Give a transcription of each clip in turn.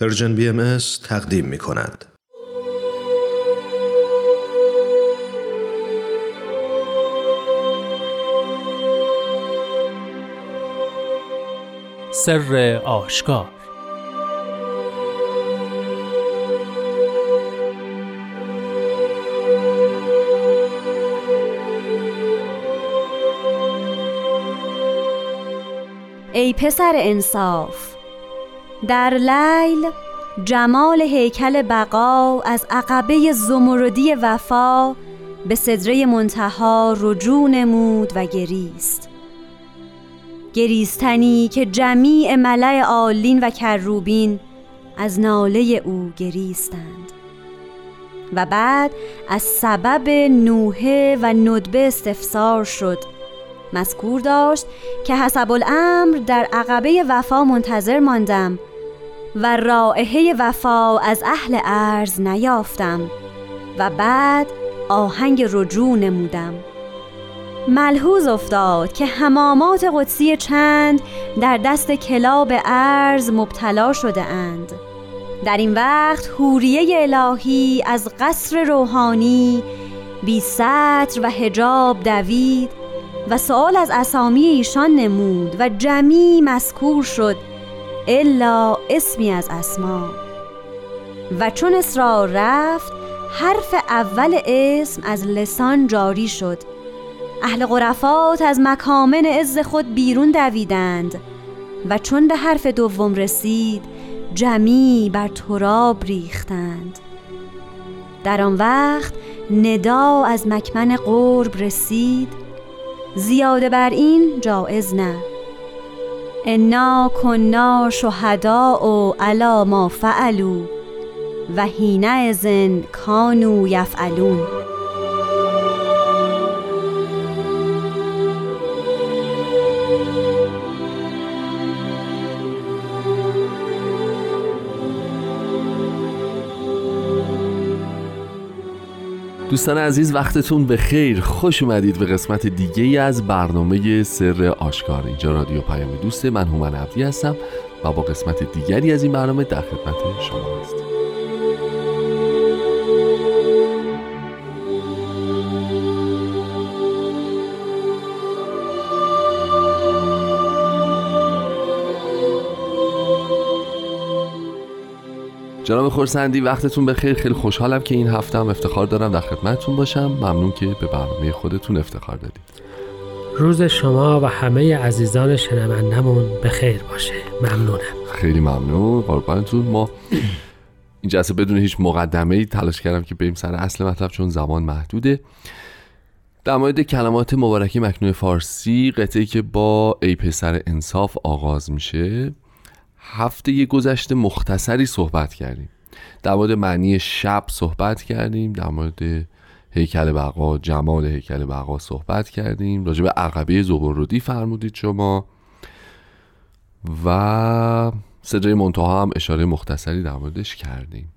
پرژن بی ام تقدیم می کند. سر آشکار ای پسر انصاف در لیل جمال هیکل بقا از عقبه زمردی وفا به سدره منتهی رجوع نمود و گریست. گریستنی که جمیع ملأ عالین و کروبین از ناله او گریستند. و بعد از سبب نوحه و ندبه استفسار شد. مذکور داشت که حسب الامر در عقبه وفا منتظر ماندم و رائحه وفا از اهل ارز نیافتم و بعد آهنگ رجوع نمودم. ملحوظ افتاد که حمامات قدسی چند در دست کلاب ارز مبتلا شده اند. در این وقت حوریه الهی از قصر روحانی بی سطر و هجاب دوید و سوال از اسامی ایشان نمود و جمی مذکور شد الا اسمی از اسما. و چون اسرار رفت حرف اول اسم از لسان جاری شد. اهل غرفات از مکامن عز خود بیرون دویدند. و چون به حرف دوم رسید جمی بر تراب ریختند. در آن وقت ندا از مکمن قرب رسید. زیاده بر این جایز نه. انا کنا شهدا و علا ما فعلو و هینه ازن کانو یفعلون. دوستان عزیز وقتتون به خیر خوش اومدید به قسمت دیگه ای از برنامه سر آشکار. اینجا رادیو پیام دوست من هومن عبدی هستم و با قسمت دیگری از این برنامه در خدمت شما هستم. جناب خورسندی وقتتون بخیر. خیلی خوشحالم که این هفته هم افتخار دارم در خدمتتون باشم. ممنون که به برنامه خودتون افتخار دادید. روز شما و همه عزیزان شنوندمون به خیر باشه. ممنونم. خیلی ممنون. قربانتون. ما این جلسه بدون هیچ مقدمه ای تلاش کردم که بریم سر اصل مطلب چون زمان محدوده. در مورد کلمات مبارکی مکنون فارسی قطعی که با ای پسر انصاف آغاز میشه. هفته گذشته مختصری صحبت کردیم. در مورد معنی شب صحبت کردیم در مورد هیکل بقا جمال هیکل بقا صحبت کردیم. راجع به عقبه زبرودی فرمودید شما. و صدای منتها هم اشاره مختصری در موردش کردیم.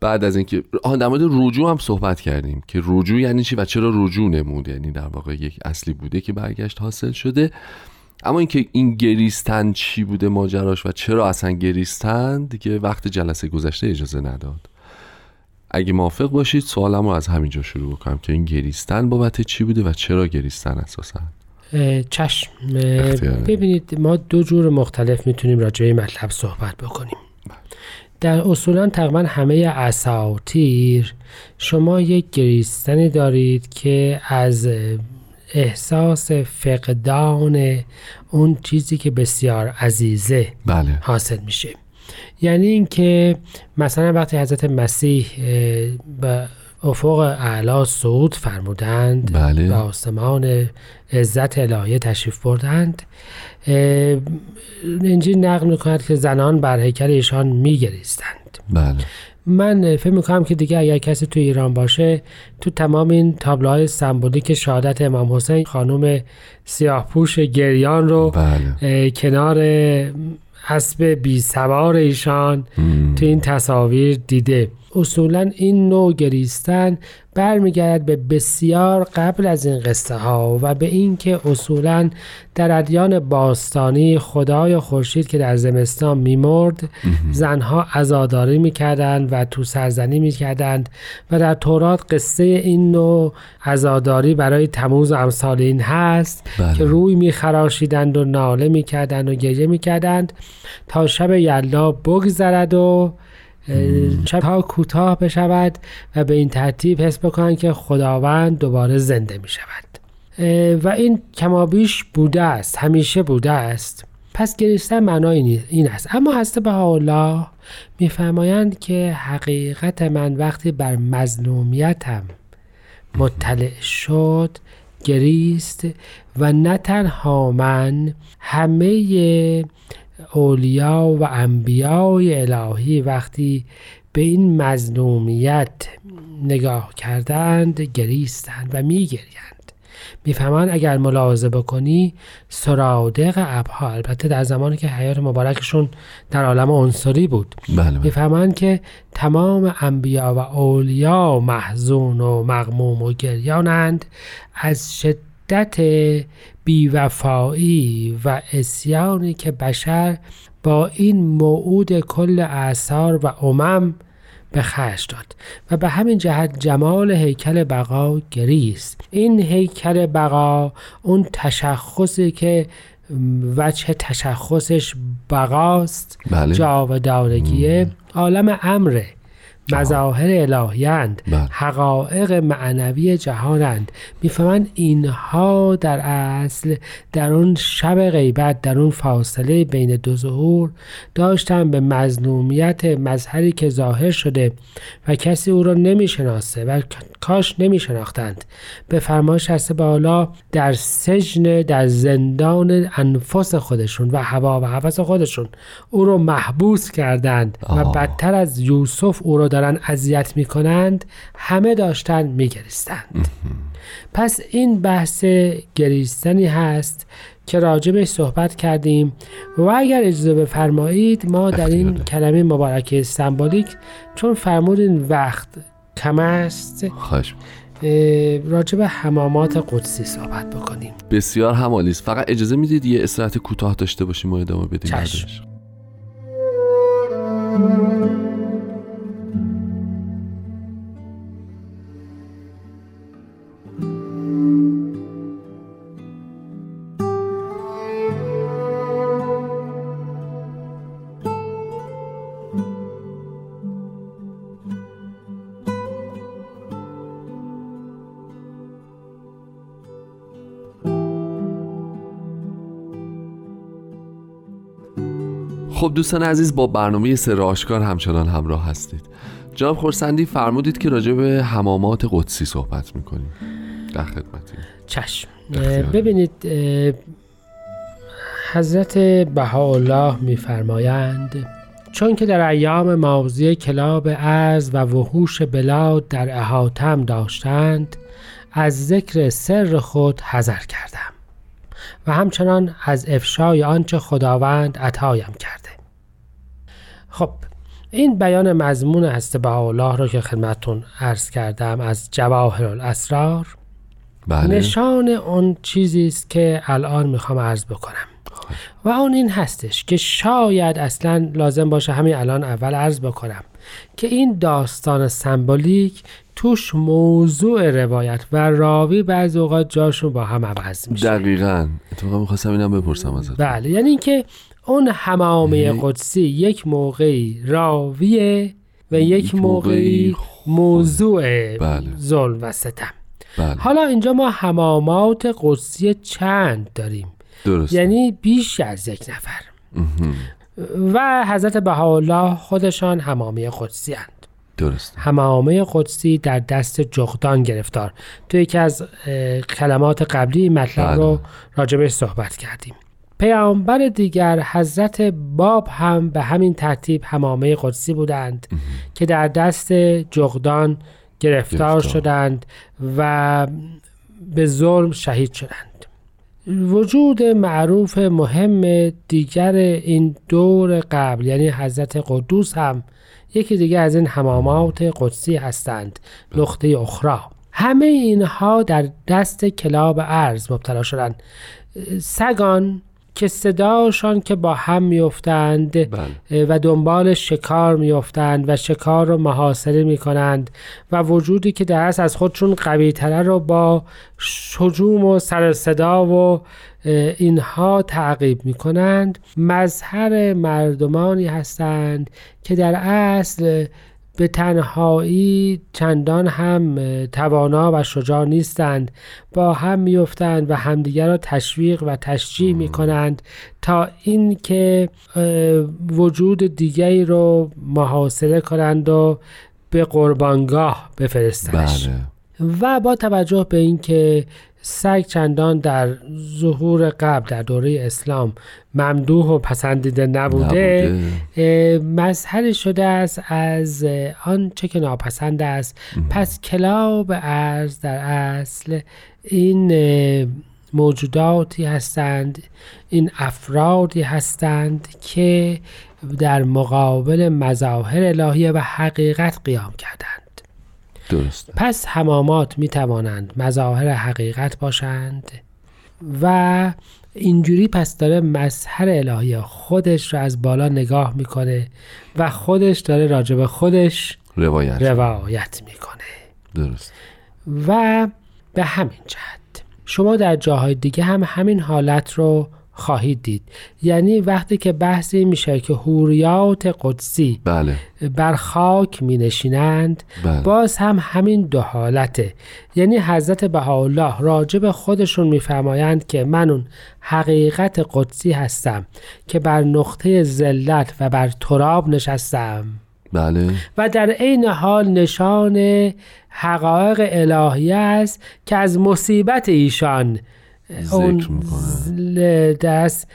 بعد از اینکه در مورد رجوع هم صحبت کردیم که رجوع یعنی چی و چرا رجوع نمود؟ یعنی در واقع یک اصلی بوده که برگشت حاصل شده. اما اینکه این گریستن چی بوده ماجراش و چرا اصلا گریستن دیگه وقت جلسه گذشته اجازه نداد. اگه موافق باشید سوالم رو از همینجا شروع بکنم که این گریستن بابت چی بوده و چرا گریستن اساسا؟ چشم. ببینید ما دو جور مختلف می‌تونیم راجع به مطلب صحبت بکنیم. در اصولا تقریبا همه اساطیر شما یک گریستنی دارید که از احساس فقدان اون چیزی که بسیار عزیزه بله. حاصل میشه یعنی اینکه مثلا وقتی حضرت مسیح به افق اعلا صعود فرمودند بله. به آسمان عزت الهیه تشریف بردند انجیل نقل می‌کند که زنان بر هیکل ایشان میگریستند بله من فکر می‌کنم که دیگه اگر کسی تو ایران باشه تو تمام این تابلوهای سمبولیک شهادت امام حسین خانم سیاهپوش گریان رو بله. کنار اسب بی سوار ایشان تو این تصاویر دیده اصولا این نوع گریستن برمیگردد به بسیار قبل از این قصه ها و به اینکه اصولا در ادیان باستانی خدای خورشید که در زمستان میمرد زنها عزاداری می‌کردند و تو سرزنی می‌کردند و در تورات قصه این نوع عزاداری برای تموز و امثال این هست بله. که روی میخراشیدند و ناله می‌کردند و گریه می‌کردند تا شب یلا بگذرد و شب ها کوتاه بشود و به این ترتیب حس بکنند که خداوند دوباره زنده می شود. و این کمابیش بوده است همیشه بوده است. پس گریستن معنای این است. اما به الله میفرمایند که حقیقت من وقتی بر مظلومیتم مطلع شد گریست و نه تنها من همه اولیا و انبیای الهی وقتی به این مظلومیت نگاه کردند گریستند و میگریند. می‌فهمند اگر ملاحظه بکنی سرادق ابها البته در زمانی که حیات مبارکشون در عالم عنصری بود. بله, بله. می‌فهمند که تمام انبیا و اولیا محزون و مغموم و گریانند. از شدت بیوفایی و اسیانی که بشر با این موعود کل اعثار و امم به خرج داد و به همین جهت جمال هیکل بقا گریست. این هیکل بقا اون تشخصی که وجه تشخصش بقاست بله. جاودانگیه عالم امره. مظاهر الهیند بله. حقایق معنوی جهانند. می‌فهمند اینها در اصل در اون شب غیبت در اون فاصله بین دو ظهور داشتن به مظلومیت مظهری که ظاهر شده و کسی او را نمی‌شناسه و کاش نمیشناختند. به فرمایش هسته بالا در سجن در زندان انفس خودشون و هوا و حوث خودشون او را محبوس کردند و بدتر از یوسف او را دارن اذیت می‌کنند همه داشتن میگریستند. پس این بحث گریستنی هست که راجبش صحبت کردیم و اگر اجازه بفرمایید ما در این کلمه مبارکه سمبولیک چون فرمودین وقت کم است خوش راجب حمامات قدسی صحبت بکنیم. بسیار همالیست فقط اجازه می‌دید یه استراحت کوتاه داشته باشیم و ادامه بدیم خب دوستان عزیز با برنامه سر آشکار همچنان همراه هستید. جناب خورسندی فرمودید که راجع به حمامات قدسی صحبت می‌کنیم. در خدمتی چشم. ببینید حضرت بهاءالله میفرمایند چون که در ایام ماضی کلاب ارز و وحوش بلاد در احاتم داشتند از ذکر سر خود حذر کردم و همچنان از افشای آنچه خداوند عطایم کرده. خب این بیان مضمون هست به الله رو که خدمتون عرض کردم از جواهر الاسرار. بله. نشان اون چیزی است که الان می‌خوام عرض بکنم. و اون این هستش که شاید اصلا لازم باشه همین الان اول عرض بکنم که این داستان سمبولیک توش موضوع روایت و راوی بعض اوقات جاشون با هم عوض میشه. دقیقا. اتفاقا می‌خواستم اینم بپرسم ازت بله یعنی اینکه اون همامه قدسی یک موقعی راویه و یک موقعی موضوع بله. ظلم و ستم بله. حالا اینجا ما همامات قدسی چند داریم درست. یعنی بیش از یک نفر و حضرت بهاءالله خودشان همامه قدسی هند. درست همامه قدسی در دست جغدان گرفتار تو یکی از کلمات قبلی مطلب رو بله. راجبش صحبت کردیم پیامبر دیگر حضرت باب هم به همین ترتیب همامه قدسی بودند که در دست جغدان گرفتار شدند و به ظلم شهید شدند. وجود معروف مهم دیگر این دور قبل یعنی حضرت قدوس هم یکی دیگه از این حمامات قدسی هستند نقطه اخرى همه اینها در دست کلاب ارز مبتلا شدند. سگان که صداشان که با هم میفتند بله. و دنبال شکار میفتند و شکار رو محاصره می‌کنند و وجودی که در از خودشون قوی تره رو با شجوم و سر صدا و اینها تعقیب می‌کنند مظهر مردمانی هستند که در اصل به تنهایی چندان هم توانا و شجاع نیستند. با هم میفتند و همدیگر را تشویق و تشجیع می کنند تا اینکه وجود دیگری رو محاصره کنند و به قربانگاه بفرستند بله. و با توجه به اینکه سگ چندان در ظهور قبل در دوره اسلام ممدوح و پسندیده نبوده, نبوده. مظهر شده است از آنچه که ناپسند است. پس کلاب ارز در اصل این موجوداتی هستند این افرادی هستند که در مقابل مظاهر الهیه و حقیقت قیام کردند. درست. پس حمامات می توانند مظاهر حقیقت باشند و اینجوری پس داره مظهر الهی خودش رو از بالا نگاه می‌کنه و خودش داره راجب خودش روایت, روایت می‌کنه. درست. و به همین جهت شما در جاهای دیگه هم همین حالت رو خواهید دید یعنی وقتی که بحثی میشه که حوریات قدسی بله. بر خاک می نشینند بله. باز هم همین دو حالته یعنی حضرت بهاءالله راجب خودشون میفرمایند که من اون حقیقت قدسی هستم که بر نقطه ذلت و بر تراب نشستم بله. و در عین حال نشان حقایق الهی است که از مصیبت ایشان اون دست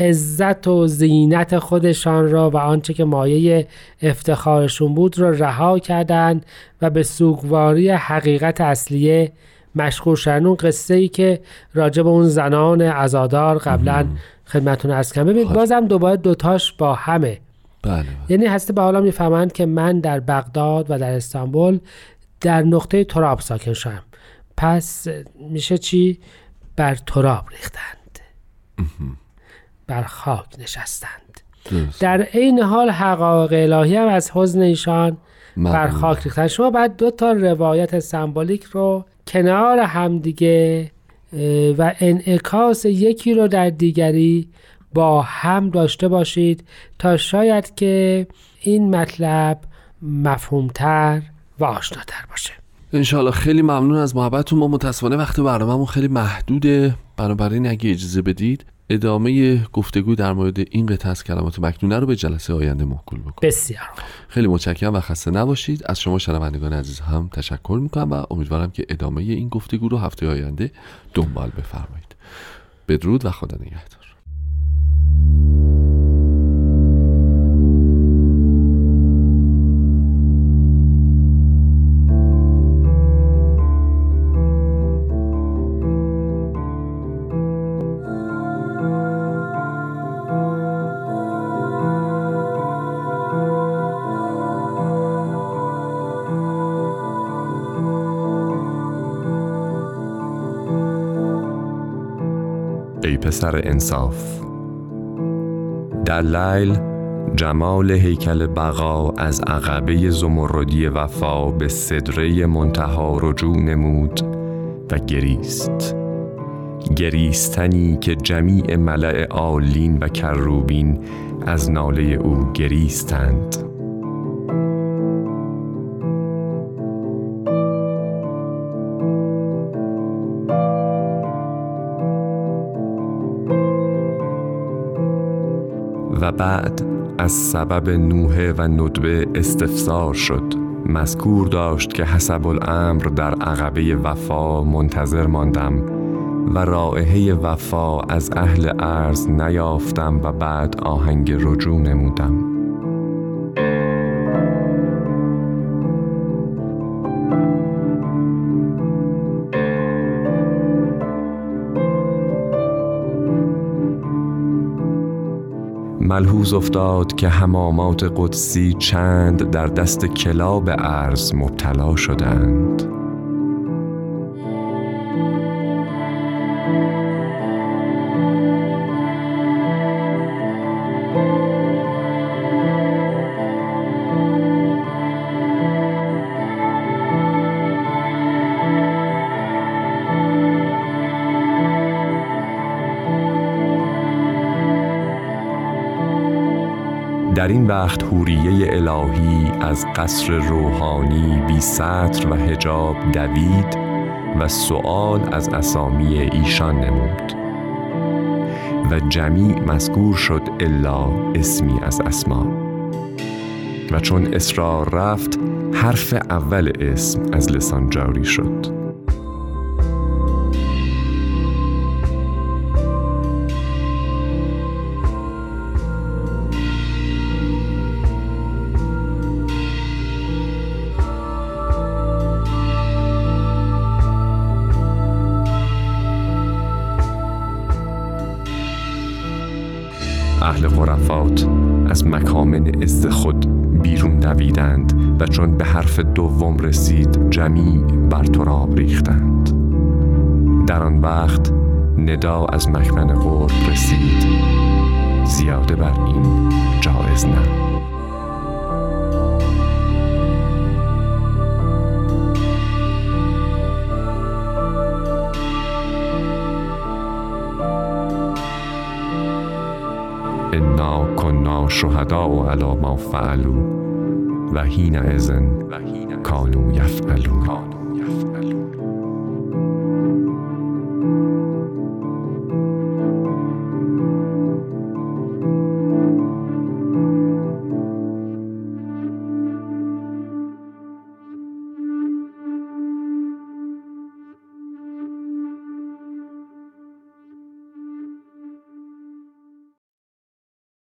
عزت و زینت خودشان را و آنچه که مایه افتخارشون بود را رها کردند و به سوگواری حقیقت اصلیه مشغول شدن. اون قصه ای که راجع به اون زنان عزادار قبلا خدمتون از کم ببینید خب. بازم دوباره دوتاش با همه. بله, بله. یعنی هسته به حالا می‌فهمند که من در بغداد و در استانبول در نقطه تراب ساکن شدم. پس میشه چی؟ بر تراب ریختند. بر خاک نشستند. در عین حال حقایق الهی هم از حزن ایشان بر خاک ریختند. شما بعد دو تا روایت سمبولیک رو کنار همدیگه و انعکاس یکی رو در دیگری با هم داشته باشید تا شاید که این مطلب مفهومتر و آشناتر باشه. انشالله خیلی ممنون از محبتتون. ما متاسفانه وقت برنامهمون خیلی محدوده. بنابراین اگه اجازه بدید ادامه گفتگو در مورد این قطعه از کلمات مکنونه رو به جلسه آینده محکول بکنم بسیار خیلی متشکرم و خسته نباشید. از شما شنوندگان عزیز هم تشکر می‌کنم و امیدوارم که ادامه این گفتگو رو هفته آینده دنبال بفرمایید. بدرود و خدا نگهدار. پسر انصاف. در لیل جمال هیکل بقا از عقبه زمردی وفا به سدره منتهی رجوع نمود و گریست. گریستنی که جمیع ملأ عالین و کروبین از ناله او گریستند. بعد از سبب نوحه و ندبه استفسار شد. مذکور داشت که حسب الامر در عقبه وفا منتظر ماندم و رائحه وفا از اهل ارز نیافتم و بعد آهنگ رجوع نمودم. ملحوظ افتاد که همامات قدسی چند در دست کلاب ارز مبتلا شدند. این وقت حوریه الهی از قصر روحانی بی سطر و هجاب دوید و سؤال از اسامی ایشان نمود. و جمیع مذکور شد الا اسمی از اسما. و چون اصرار رفت حرف اول اسم از لسان جاری شد. اهل غرفات از مکامن از خود بیرون دویدند و چون به حرف دوم رسید جمیع بر تراب ریختند. در آن وقت ندا از مکمن قرب رسید. زیاده بر این جایز نه. انا کنا شهدا علی ما فعلو و حین ازن کانو یفعلون.